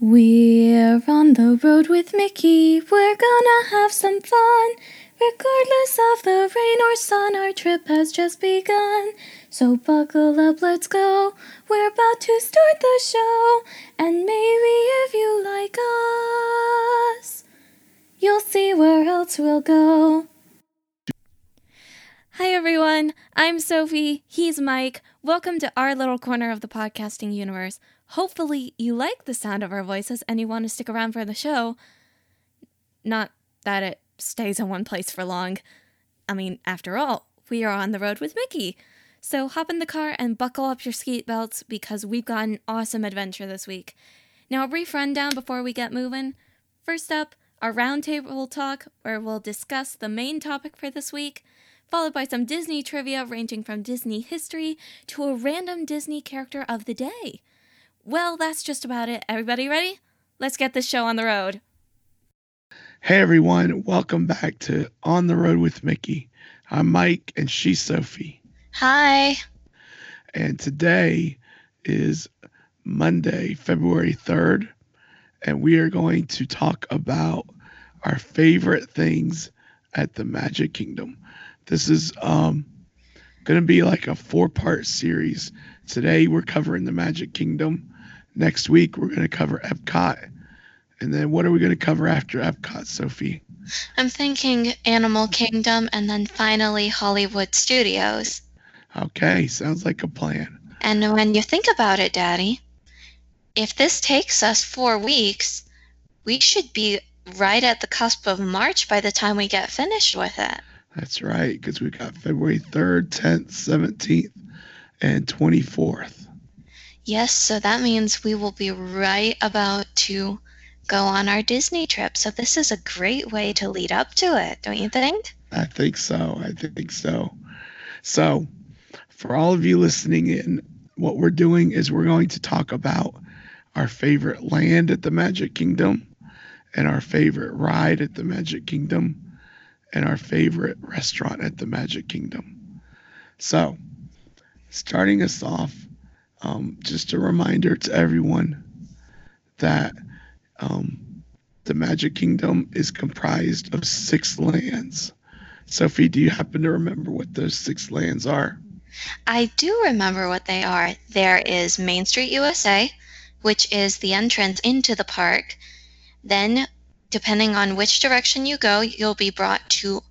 We're on the road with Mickey. We're gonna have some fun. Regardless of the rain or sun, our trip has just begun. So buckle up, let's go. We're about to start the show. And maybe if you like us, you'll see where else we'll go. Hi, everyone. I'm Sophie. He's Mike. Welcome to our little corner of the podcasting universe. Hopefully, you like the sound of our voices and you want to stick around for the show. Not that it stays in one place for long. I mean, after all, we are on the road with Mickey. So hop in the car and buckle up your seat belts because we've got an awesome adventure this week. Now, a brief rundown before we get moving. First up, our roundtable talk, where we'll discuss the main topic for this week, followed by some Disney trivia ranging from Disney history to a random Disney character of the day. Well, that's just about it. Everybody ready? Let's get this show on the road. Hey everyone, welcome back to On the Road with Mickey. I'm Mike and she's Sophie. Hi. And today is Monday, February 3rd, and we are going to talk about our favorite things at the Magic Kingdom. This is um going to be like a four-part series. Today we're covering the Magic Kingdom. Next week, we're going to cover Epcot. And then what are we going to cover after Epcot, Sophie? I'm thinking Animal Kingdom and then finally Hollywood Studios. Okay, sounds like a plan. And when you think about it, Daddy, if this takes us four weeks, we should be right at the cusp of March by the time we get finished with it. That's right, because we've got February 3rd, 10th, 17th, and 24th. Yes, so that means we will be right about to go on our Disney trip. So this is a great way to lead up to it, don't you think? I think so. I think so. So, for all of you listening in, what we're doing is we're going to talk about our favorite land at the Magic Kingdom and our favorite ride at the Magic Kingdom and our favorite restaurant at the Magic Kingdom. So, starting us off, um, just a reminder to everyone that um, the Magic Kingdom is comprised of six lands. Sophie, do you happen to remember what those six lands are? I do remember what they are. There is Main Street USA, which is the entrance into the park. Then, depending on which direction you go, you'll be brought to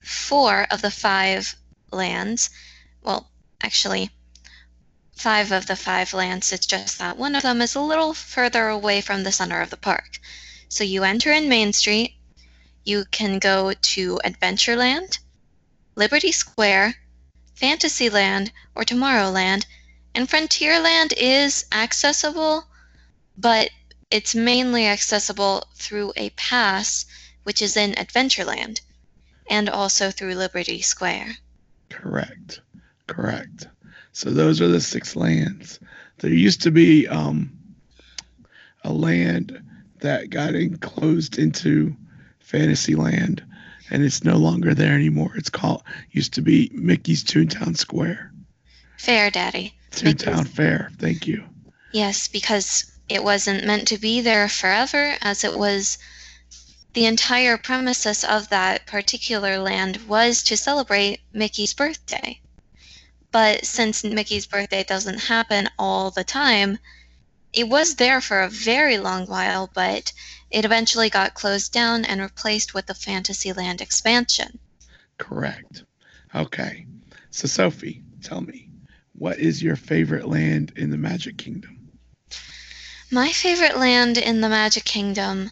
four of the five lands. Well, actually, five of the five lands. It's just that one of them is a little further away from the center of the park. So you enter in Main Street. You can go to Adventureland, Liberty Square, Fantasyland, or Tomorrowland. And Frontierland is accessible, but it's mainly accessible through a pass, which is in Adventureland, and also through Liberty Square. Correct. Correct. So those are the six lands. There used to be um, a land that got enclosed into Fantasyland, and it's no longer there anymore. It's called used to be Mickey's Toontown Square. Fair, Daddy. Toontown Mickey's. Fair. Thank you. Yes, because it wasn't meant to be there forever, as it was the entire premises of that particular land was to celebrate Mickey's birthday. But since Mickey's birthday doesn't happen all the time, it was there for a very long while, but it eventually got closed down and replaced with the Fantasyland expansion. Correct. Okay. So, Sophie, tell me, what is your favorite land in the Magic Kingdom? My favorite land in the Magic Kingdom,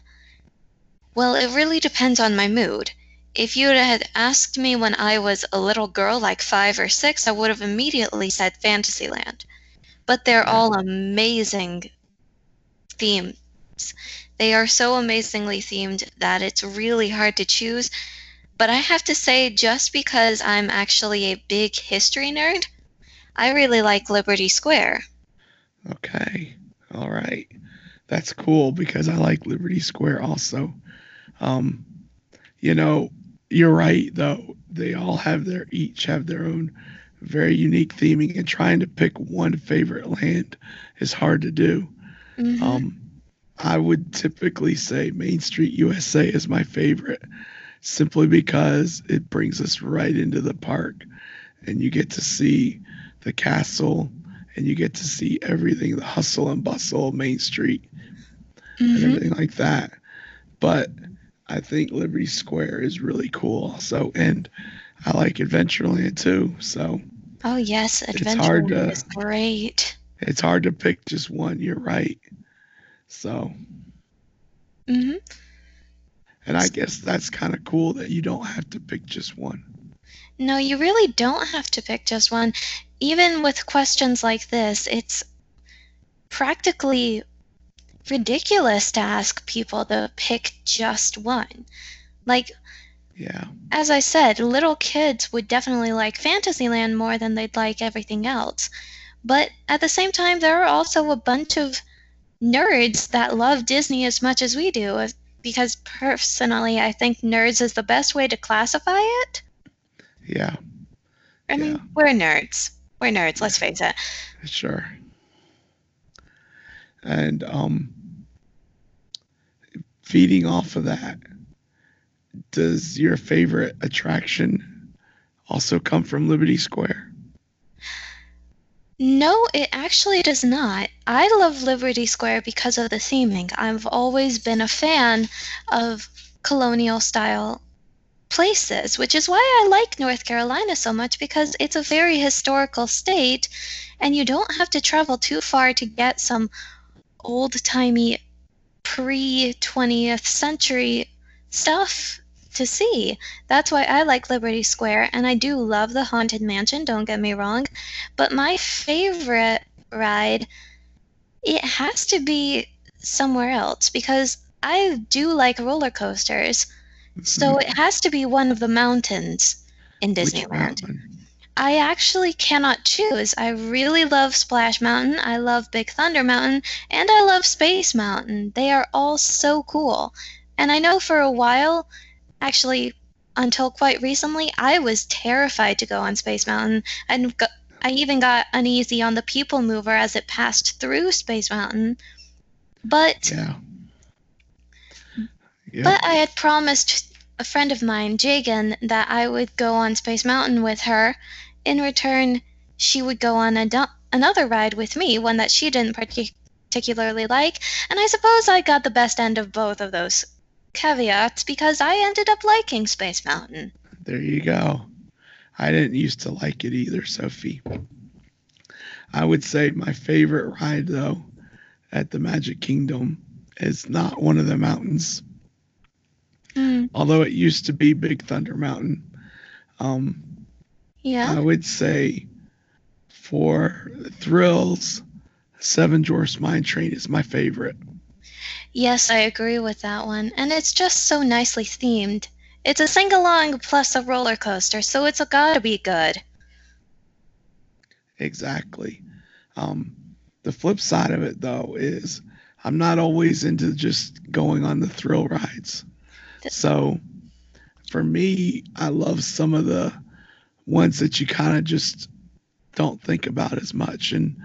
well, it really depends on my mood. If you had asked me when I was a little girl, like five or six, I would have immediately said Fantasyland. But they're all amazing themes. They are so amazingly themed that it's really hard to choose. But I have to say, just because I'm actually a big history nerd, I really like Liberty Square. Okay. All right. That's cool because I like Liberty Square also. Um, you know, you're right though. They all have their each have their own very unique theming, and trying to pick one favorite land is hard to do. Mm-hmm. Um, I would typically say Main Street USA is my favorite simply because it brings us right into the park and you get to see the castle and you get to see everything the hustle and bustle of Main Street and Mhm. everything like that. But I think Liberty Square is really cool also. And I like Adventureland too. So Oh yes, Adventureland to- is great. it's hard to pick just one. You're right. So, hmm and I guess that's kind of cool that you don't have to pick just one. No, you really don't have to pick just one. Even with questions like this, it's practically ridiculous to ask people to pick just one. Like, Yeah. as I said, little kids would definitely like Fantasyland more than they'd like everything else. But at the same time, there are also a bunch of nerds that love Disney as much as we do. Because personally, I think nerds is the best way to classify it. Yeah. I mean, Yeah. we're nerds. We're nerds, let's face it. Sure. And um feeding off of that, does your favorite attraction also come from Liberty Square? No, it actually does not. I love Liberty Square because of the theming. I've always been a fan of colonial style places, which is why I like North Carolina so much because it's a very historical state and you don't have to travel too far to get some old timey pre 20th century stuff to see. That's why I like Liberty Square and I do love the Haunted Mansion, don't get me wrong. But my favorite ride, it has to be somewhere else because I do like roller coasters. So mm-hmm. it has to be one of the mountains in Disneyland. I actually cannot choose. I really love Splash Mountain, I love Big Thunder Mountain, and I love Space Mountain. They are all so cool. And I know for a while, actually, until quite recently, I was terrified to go on Space Mountain. And go- I even got uneasy on the People Mover as it passed through Space Mountain. But Yeah. Yeah. but I had promised a friend of mine, Jagan, that I would go on Space Mountain with her. In return, she would go on a another ride with me, one that she didn't partic- particularly like, and I suppose I got the best end of both of those caveats because I ended up liking Space Mountain. There you go. I didn't used to like it either, Sophie. I would say my favorite ride, though, at the Magic Kingdom is not one of the mountains, Hmm, although it used to be Big Thunder Mountain. Um, yeah. I would say for thrills, Seven Dwarfs Mine Train is my favorite. Yes, I agree with that one. And it's just so nicely themed. It's a sing along plus a roller coaster, so it's gotta be good. Exactly. Um, the flip side of it, though, is I'm not always into just going on the thrill rides. So for me, I love some of the ones that you kind of just don't think about as much. And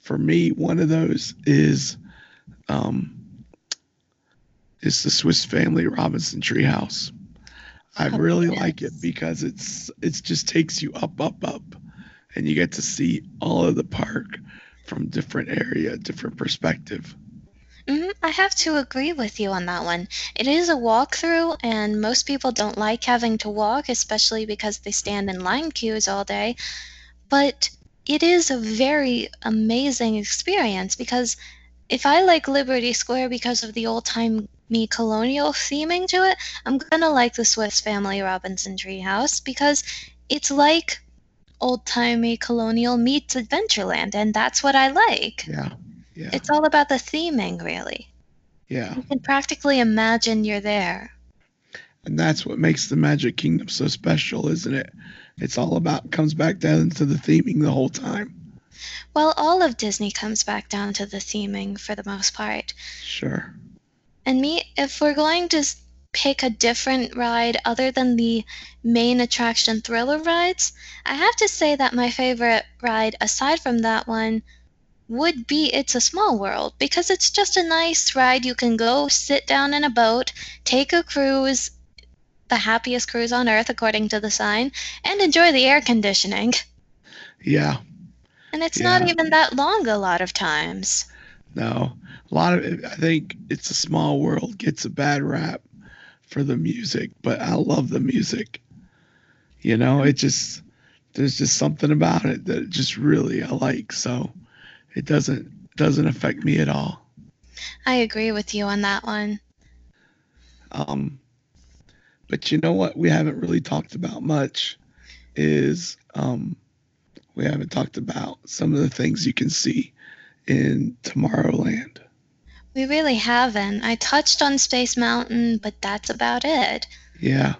for me, one of those is um, is the Swiss Family Robinson Treehouse. I Oh, really like it because it's it just takes you up, up, up, and you get to see all of the park from different area, different perspective. Hmm I have to agree with you on that one. It is a walkthrough, and most people don't like having to walk, especially because they stand in line queues all day. But it is a very amazing experience because if I like Liberty Square because of the old time me colonial theming to it, I'm gonna like the Swiss Family Robinson Treehouse because it's like old timey colonial meets Adventureland, and that's what I like. Yeah, yeah, It's all about the theming, really. yeah. You can practically imagine you're there. And that's what makes the Magic Kingdom so special, isn't it? It's all about comes back down to the theming the whole time. Well, all of Disney comes back down to the theming for the most part. Sure. And me, if we're going to pick a different ride other than the main attraction thriller rides, I have to say that my favorite ride aside from that one would be It's a Small World because it's just a nice ride. You can go sit down in a boat, take a cruise, the happiest cruise on earth, according to the sign, and enjoy the air conditioning. Yeah. And it's not even that long a lot of times. No. A lot of it, I think it's a small world gets a bad rap for the music, but I love the music. You know, it just there's just something about it that just really I like. So it doesn't doesn't affect me at all. I agree with you on that one. Um, but you know what we haven't really talked about much is um, we haven't talked about some of the things you can see in Tomorrowland. We really haven't. I touched on Space Mountain, but that's about it. Yeah.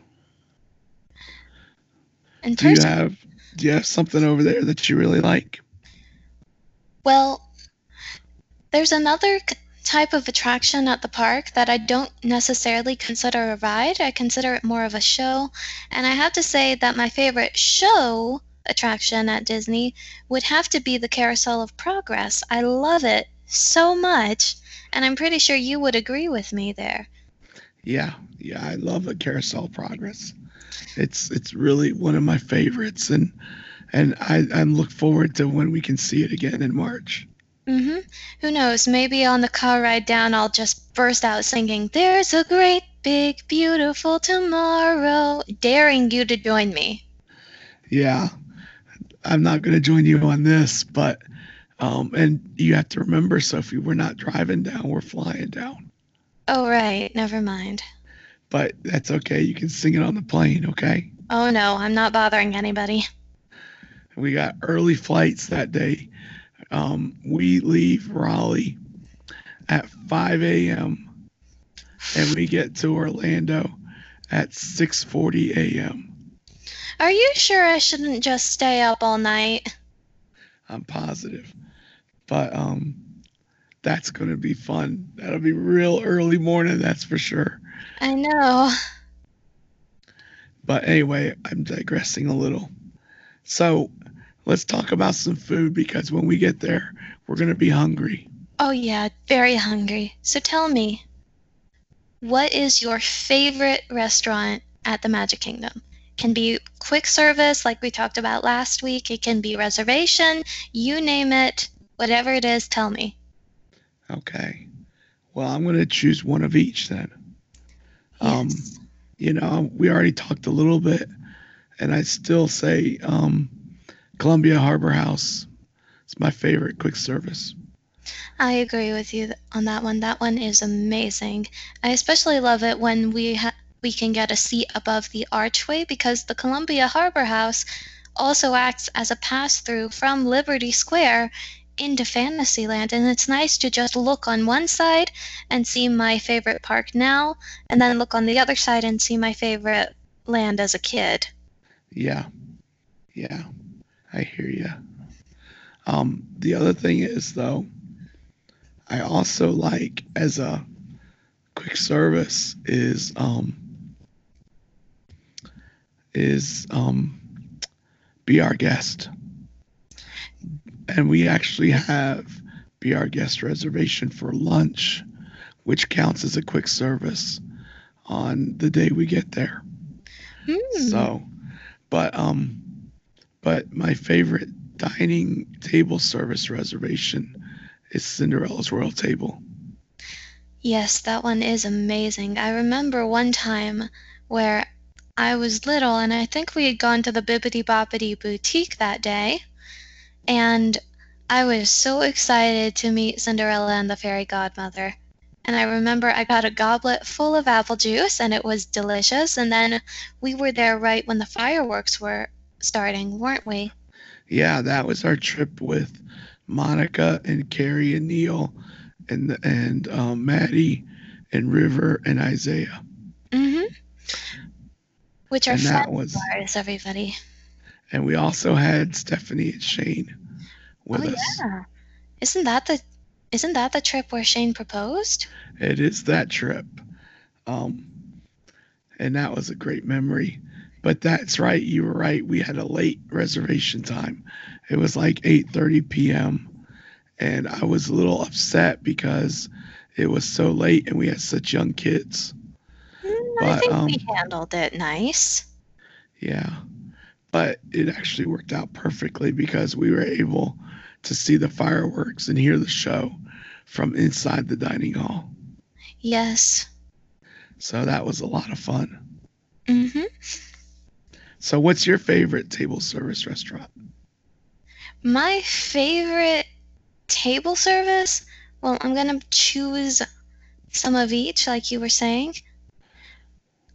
And Do you have do you have something over there that you really like? Well, there's another type of attraction at the park that I don't necessarily consider a ride. I consider it more of a show. And I have to say that my favorite show attraction at Disney would have to be the Carousel of Progress. I love it so much, and I'm pretty sure you would agree with me there. Yeah, yeah, I love the Carousel Progress. It's it's really one of my favorites, and and I I look forward to when we can see it again in March. hmm Who knows? Maybe on the car ride down, I'll just burst out singing, There's a great, big, beautiful tomorrow, daring you to join me. Yeah, I'm not going to join you on this, but um, and you have to remember, Sophie, we're not driving down, we're flying down. Oh, right. Never mind. But that's okay. You can sing it on the plane, okay? Oh, no. I'm not bothering anybody. We got early flights that day. Um, we leave Raleigh at 5 a.m. and we get to Orlando at 6:40 a.m. Are you sure I shouldn't just stay up all night? I'm positive, but um, that's gonna be fun. That'll be real early morning, that's for sure. I know. But anyway, I'm digressing a little. So let's talk about some food because when we get there, we're gonna be hungry. Oh, yeah. Very hungry. So tell me, what is your favorite restaurant at the Magic Kingdom? Can be quick service, like we talked about last week. It can be reservation. You name it. Whatever it is, tell me. Okay. Well, I'm going to choose one of each then. Um, you know, we already talked a little bit, and I still say um, Columbia Harbor House. It's my favorite quick service. I agree with you on that one. That one is amazing. I especially love it when we ha- we can get a seat above the archway because the Columbia Harbor House also acts as a pass through from Liberty Square into Fantasyland and it's nice to just look on one side and see my favorite park now and then look on the other side and see my favorite land as a kid. Yeah. Yeah. I hear you. Um, the other thing is, though, I also like as a quick service is um, is um, be our guest, and we actually have be our guest reservation for lunch, which counts as a quick service on the day we get there. Hmm. So, but um, but my favorite dining table service reservation is Cinderella's Royal Table. Yes, that one is amazing. I remember one time where I was little and I think we had gone to the Bibbidi Bobbidi Boutique that day. And I was so excited to meet Cinderella and the fairy godmother. And I remember I got a goblet full of apple juice and it was delicious. And then we were there right when the fireworks were starting, weren't we? Yeah, that was our trip with Monica and Carrie and Neil and and um, Maddie and River and Isaiah. Mm-hmm. Which are And that was of everybody. and we also had Stephanie and Shane with oh us. yeah. Isn't that the isn't that the trip where Shane proposed? It is that trip. Um, and that was a great memory. But that's right, you were right. We had a late reservation time. It was like 8:30 p.m. and I was a little upset because it was so late and we had such young kids. Mm, I think um, we handled it nice. Yeah. But it actually worked out perfectly because we were able to see the fireworks and hear the show from inside the dining hall. Yes. So that was a lot of fun. hmm So, what's your favorite table service restaurant? My favorite table service? Well, I'm going to choose some of each, like you were saying.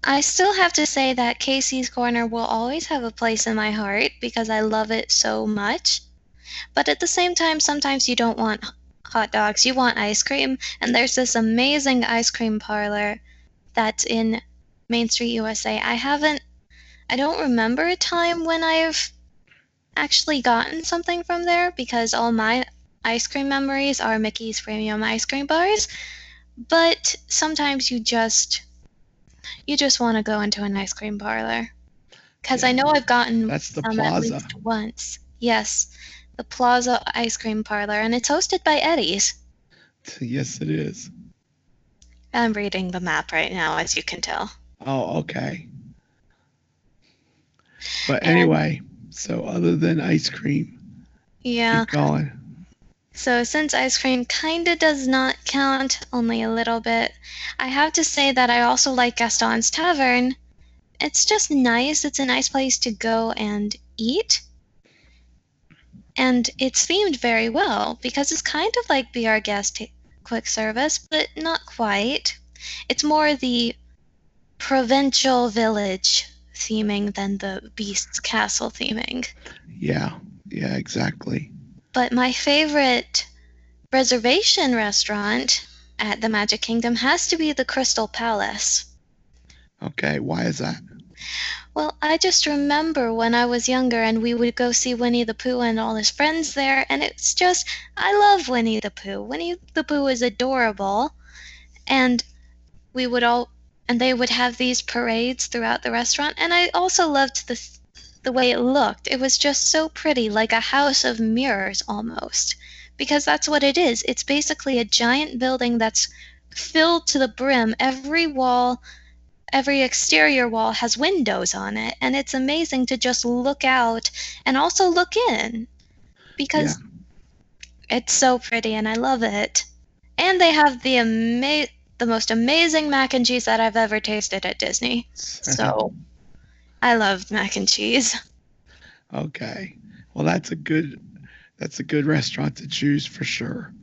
I still have to say that Casey's Corner will always have a place in my heart because I love it so much. But at the same time, sometimes you don't want hot dogs, you want ice cream. And there's this amazing ice cream parlor that's in Main Street, USA. I haven't, I don't remember a time when I've actually gotten something from there because all my ice cream memories are Mickey's Premium Ice Cream Bars. But sometimes you just you just want to go into an ice cream parlor. Cuz I know I've gotten That's the plaza. least once. Yes, the Plaza Ice Cream Parlor and it's hosted by Edy's. Yes, it is. I'm reading the map right now as you can tell. Oh, okay. But And- anyway, so other than ice cream, Yeah. keep going. So, since ice cream kinda does not count, only a little bit, I have to say that I also like Gaston's Tavern. It's just nice. It's a nice place to go and eat. And it's themed very well because it's kind of like Be Our Guest quick service, but not quite. It's more the provincial village theming than the Beast's Castle theming. Yeah, yeah, exactly. But my favorite reservation restaurant at the Magic Kingdom has to be the Crystal Palace. Okay, why is that? Well, I just remember when I was younger and we would go see Winnie the Pooh and all his friends there, and it's just, I love Winnie the Pooh. Winnie the Pooh is adorable, and we would all, and they would have these parades throughout the restaurant, and I also loved the the way it looked. It was just so pretty, like a house of mirrors almost. Because that's what it is. It's basically a giant building that's filled to the brim. Every wall, every exterior wall has windows on it. And it's amazing to just look out and also look in. Because it's so pretty and I love it. And they have the ama- the most amazing mac and cheese that I've ever tasted at Disney. So I love mac and cheese. Okay. Well, that's a good that's a good restaurant to choose for sure.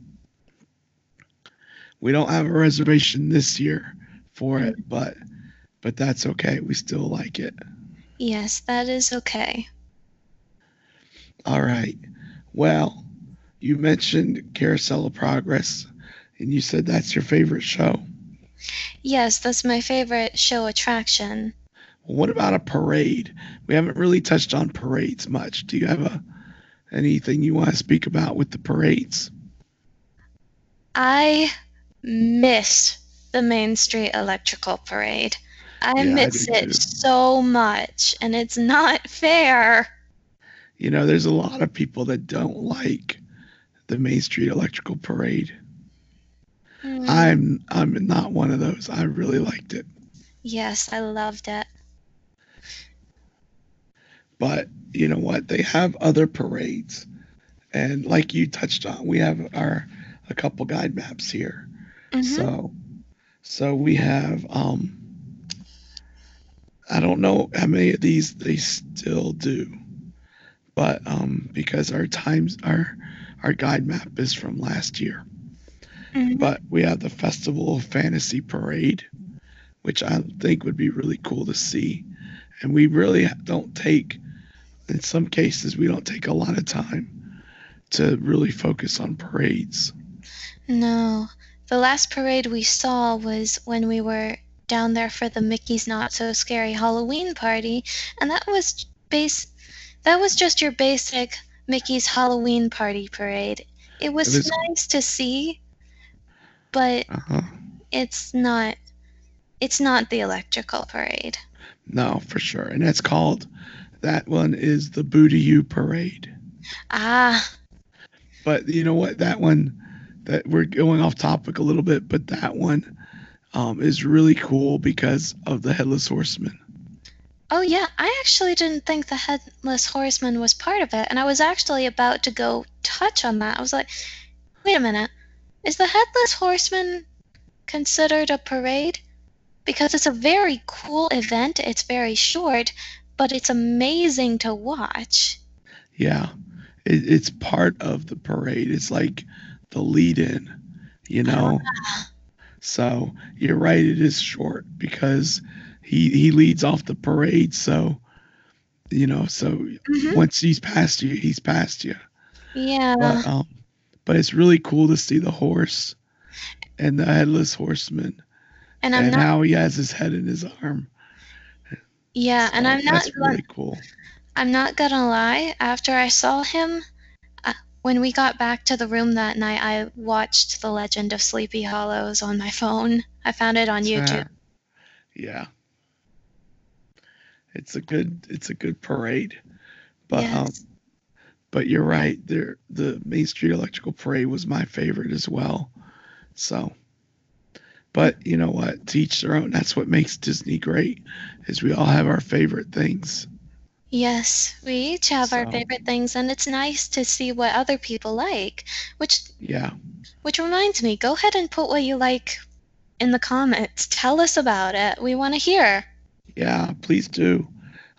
We don't have a reservation this year for it, but but that's okay. We still like it. Yes, that is okay. All right. Well, you mentioned Carousel of Progress and you said that's your favorite show. Yes, that's my favorite show attraction. Well, what about a parade? We haven't really touched on parades much. Do you have a anything you want to speak about with the parades? I miss the Main Street Electrical Parade. I Yeah, miss do it too. so much, and it's not fair. You know, there's a lot of people that don't like the Main Street Electrical Parade. Mm, I'm I'm not one of those. I really liked it. yes, I loved it. But you know what? They have other parades. And like you touched on, we have our a couple guide maps here. Mhm. So so we have um I don't know how many of these they still do. But um because our times our our guide map is from last year. Mhm. But we have the Festival of Fantasy Parade, which I think would be really cool to see. And we really don't take, in some cases, we don't take a lot of time to really focus on parades. No, the last parade we saw was when we were down there for the Mickey's Not So Scary Halloween party, and that was base. That was just your basic Mickey's Halloween party parade. It was, was- nice to see, but Uh-huh. it's not. It's not the electrical parade. No, for sure. And that's called, that one is the Boo-to-You Parade. Ah, But you know what? That one, that we're going off topic a little bit, but that one um, is really cool because of the headless horseman. Oh yeah, I actually didn't think the headless horseman was part of it, and I was actually about to go touch on that. I was like, wait a minute, is the headless horseman considered a parade? Because it's a very cool event. It's very short, but it's amazing to watch. Yeah, it, it's part of the parade. It's like the lead-in, you know. So you're right. It is short because he he leads off the parade. So you know, so Mhm. once he's past you, he's past you. Yeah. But um, but it's really cool to see the horse and the headless horseman and I'm and not how he has his head in his arm. yeah, and I'm not really cool. I'm not gonna lie. After I saw him, when we got back to the room that night, I watched The Legend of Sleepy Hollows on my phone. I found it on YouTube. yeah. It's a good it's a good parade. But um but you're right. There the Main Street Electrical Parade was my favorite as well. So but you know what? To each their own. That's what makes Disney great, is we all have our favorite things. Yes, we each have our So- favorite things, and it's nice to see what other people like. Which Yeah. which reminds me, go ahead and put what you like in the comments. Tell us about it. We want to hear. Yeah, please do.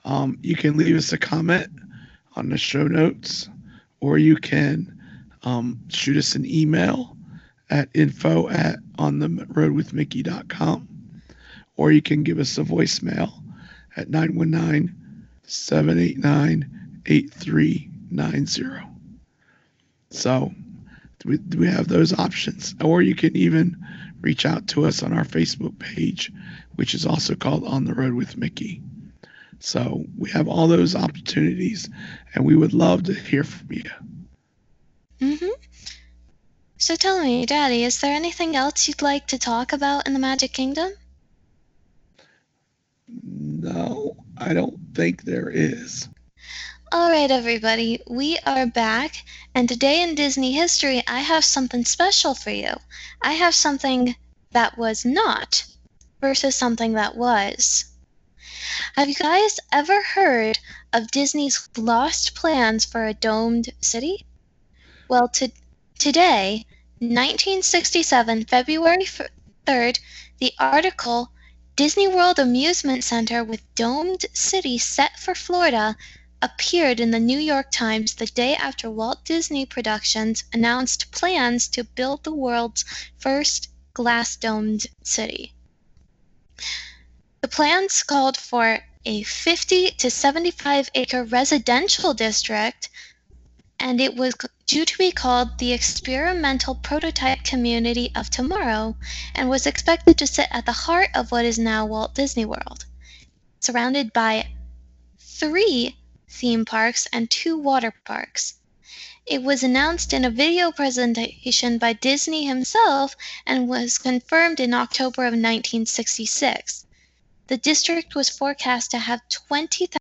Um, you can leave us a comment on the show notes, or you can um, shoot us an email at info at on the road with Mickey.com, or you can give us a voicemail at 919 789 8390. So we, we have those options, or you can even reach out to us on our Facebook page which is also called On the Road with Mickey. So we have all those opportunities, and we would love to hear from you. hmm So tell me, Daddy, is there anything else you'd like to talk about in the Magic Kingdom? No, I don't think there is. All right, everybody, we are back, and today in Disney history, I have something special for you. I have something that was not versus something that was. Have you guys ever heard of Disney's lost plans for a domed city? Well, to, today, 1967, February 3rd, the article Disney World Amusement Center with Domed City Set for Florida appeared in the New York Times the day after Walt Disney Productions announced plans to build the world's first glass domed city. The plans called for a 50 to 75 acre residential district, and it was due to be called the Experimental Prototype Community of Tomorrow and was expected to sit at the heart of what is now Walt Disney World, surrounded by three theme parks and two water parks. It was announced in a video presentation by Disney himself and was confirmed in October of 1966. The district was forecast to have 20,000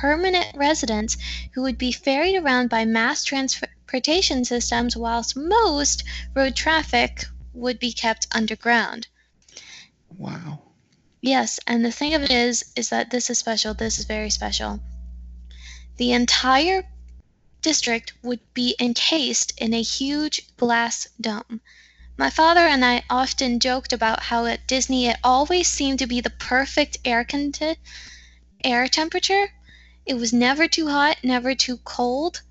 permanent residents who would be ferried around by mass transportation systems, whilst most road traffic would be kept underground. Wow. Yes, and the thing of it is, is that this is special. This is very special. The entire district would be encased in a huge glass dome. My father and I often joked about how at Disney it always seemed to be the perfect air conti- air temperature. It was never too hot, never too cold.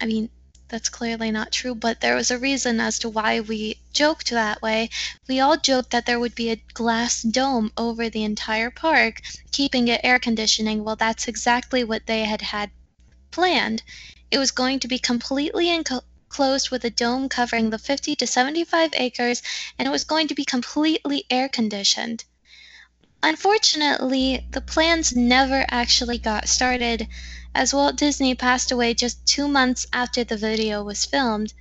I mean, that's clearly not true, but there was a reason as to why we joked that way. We all joked that there would be a glass dome over the entire park, keeping it air conditioning. Well, that's exactly what they had had planned. It was going to be completely enclosed with a dome covering the 50 to 75 acres, and it was going to be completely air conditioned. Unfortunately, the plans never actually got started, as Walt Disney passed away just two months after the video was filmed.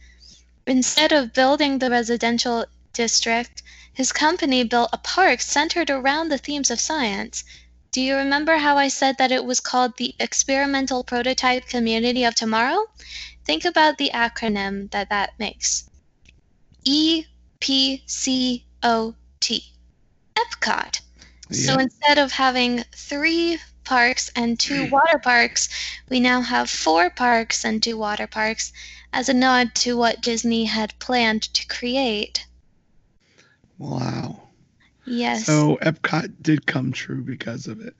Instead of building the residential district, his company built a park centered around the themes of science. Do you remember how I said that it was called the Experimental Prototype Community of Tomorrow? Think about the acronym that that makes E P C O T. Epcot. So instead of having three parks and two mm. water parks, we now have four parks and two water parks as a nod to what Disney had planned to create. Wow. Yes. So Epcot did come true because of it,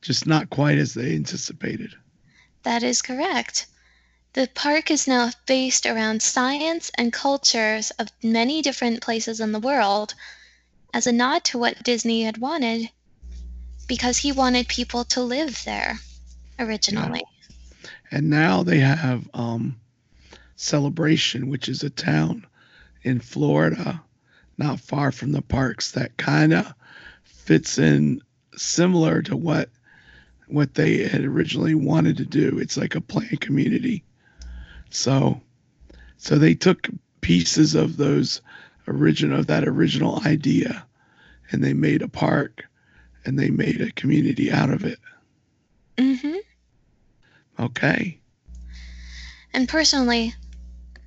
just not quite as they anticipated. That is correct. The park is now based around science and cultures of many different places in the world as a nod to what Disney had wanted because he wanted people to live there originally. And now they have um, Celebration, which is a town in Florida, not far from the parks, that kind of fits in similar to what what they had originally wanted to do. It's like a planned community. So, so they took pieces of those original of that original idea, and they made a park, and they made a community out of it. Mhm. Okay. And personally,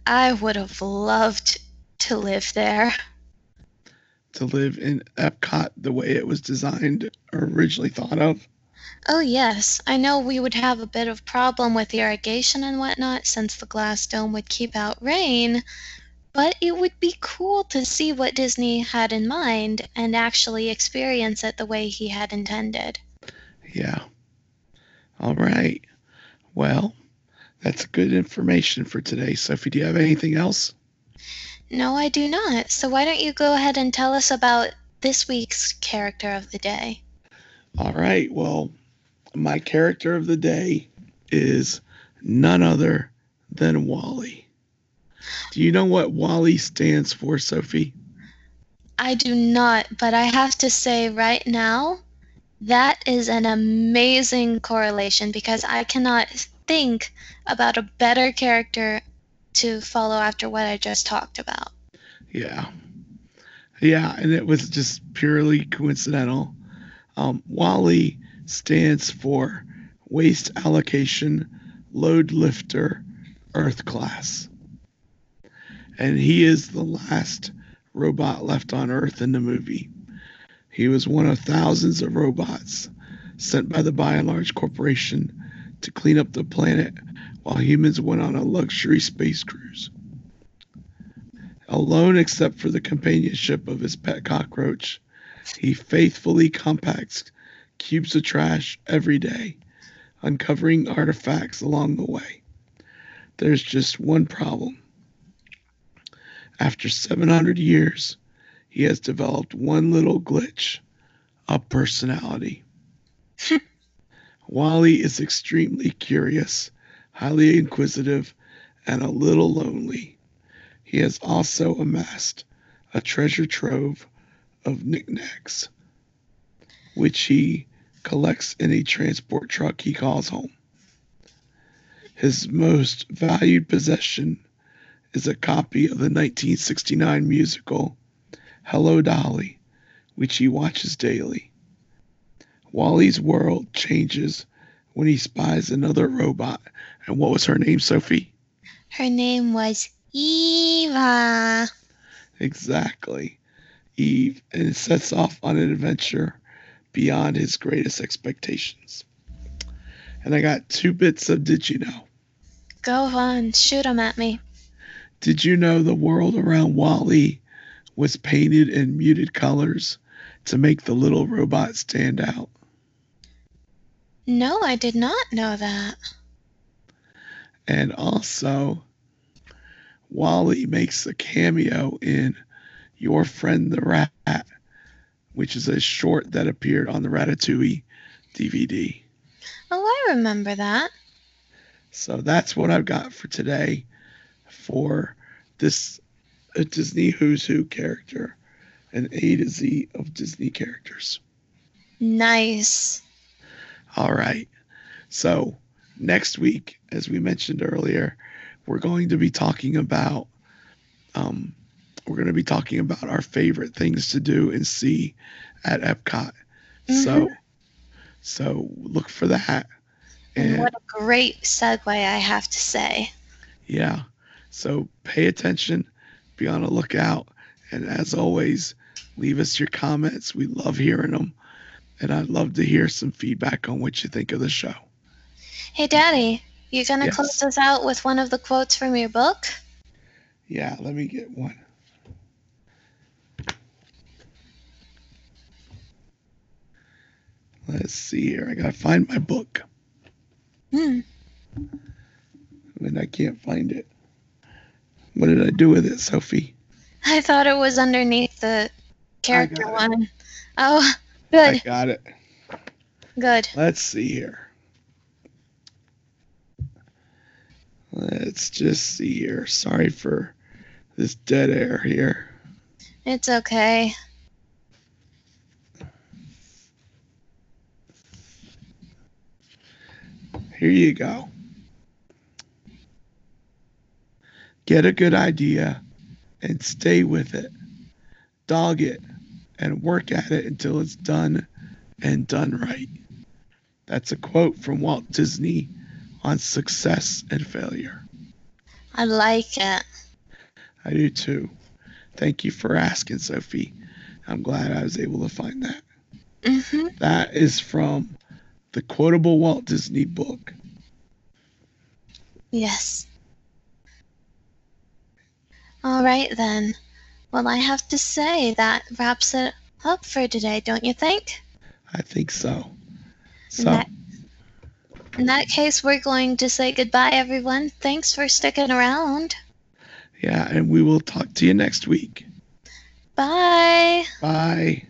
I would have loved to live there. to live in Epcot the way it was designed or originally thought of. Oh, yes. I know we would have a bit of problem with irrigation and whatnot since the glass dome would keep out rain, but it would be cool to see what Disney had in mind and actually experience it the way he had intended. Yeah. All right. Well, that's good information for today. Sophie, do you have anything else? No, I do not. So why don't you go ahead and tell us about this week's character of the day? All right. Well, my character of the day is none other than WALL-E. Do you know what WALL-E stands for, Sophie? I do not, but I have to say right now, that is an amazing correlation because I cannot think about a better character to follow after what I just talked about. Yeah. Yeah, and it was just purely coincidental. Um, WALL-E stands for Waste Allocation Load Lifter Earth Class. And he is the last robot left on Earth in the movie. He was one of thousands of robots sent by the Buy n Large Corporation to clean up the planet while humans went on a luxury space cruise. Alone except for the companionship of his pet cockroach, he faithfully compacts cubes of trash every day, uncovering artifacts along the way. There's just one problem. After 700 years, he has developed one little glitch a personality. WALL-E is extremely curious, highly inquisitive, and a little lonely. He has also amassed a treasure trove of knickknacks, which he collects in a transport truck he calls home. His most valued possession is a copy of the 1969 musical Hello Dolly, which he watches daily. WALL-E's world changes when he spies another robot. And what was her name, Sophie? Her name was Eva. Exactly. Eve, and sets off on an adventure beyond his greatest expectations. And I got two bits of did you know? Go on, shoot 'em at me. Did you know the world around WALL-E was painted in muted colors to make the little robot stand out? No, I did not know that. And also, WALL-E makes a cameo in Your Friend the Rat, which is a short that appeared on the Ratatouille DVD. Oh, I remember that. So that's what I've got for today for this a Disney Who's Who character, an A to Z of Disney characters. Nice. All right. So next week, as we mentioned earlier, we're going to be talking about um, we're going to be talking about our favorite things to do and see at Epcot. So So look for that. And And what a great segue, I have to say. yeah, so pay attention, be on the lookout, and as always, leave us your comments. We love hearing them, and I'd love to hear some feedback on what you think of the show. Hey, Daddy, you gonna Yes. close us out with one of the quotes from your book? Yeah, let me get one. Let's see here. I gotta find my book. Hmm. and I can't find it. What did I do with it, Sophie? I thought it was underneath the character got it. one. Oh, I good, got it. good. Let's see here. Let's just see here. Sorry for this dead air here. It's okay. Here you go. Get a good idea and stay with it. Dog it and work at it until it's done and done right. That's a quote from Walt Disney on success and failure. I like it. I do too. Thank you for asking, Sophie. I'm glad I was able to find that. hmm That is from the quotable Walt Disney book. Yes. All right then. Well, I have to say that wraps it up for today, don't you think? I think so. So, that- In that case, we're going to say goodbye, everyone. Thanks for sticking around. yeah, and we will talk to you next week. Bye. Bye.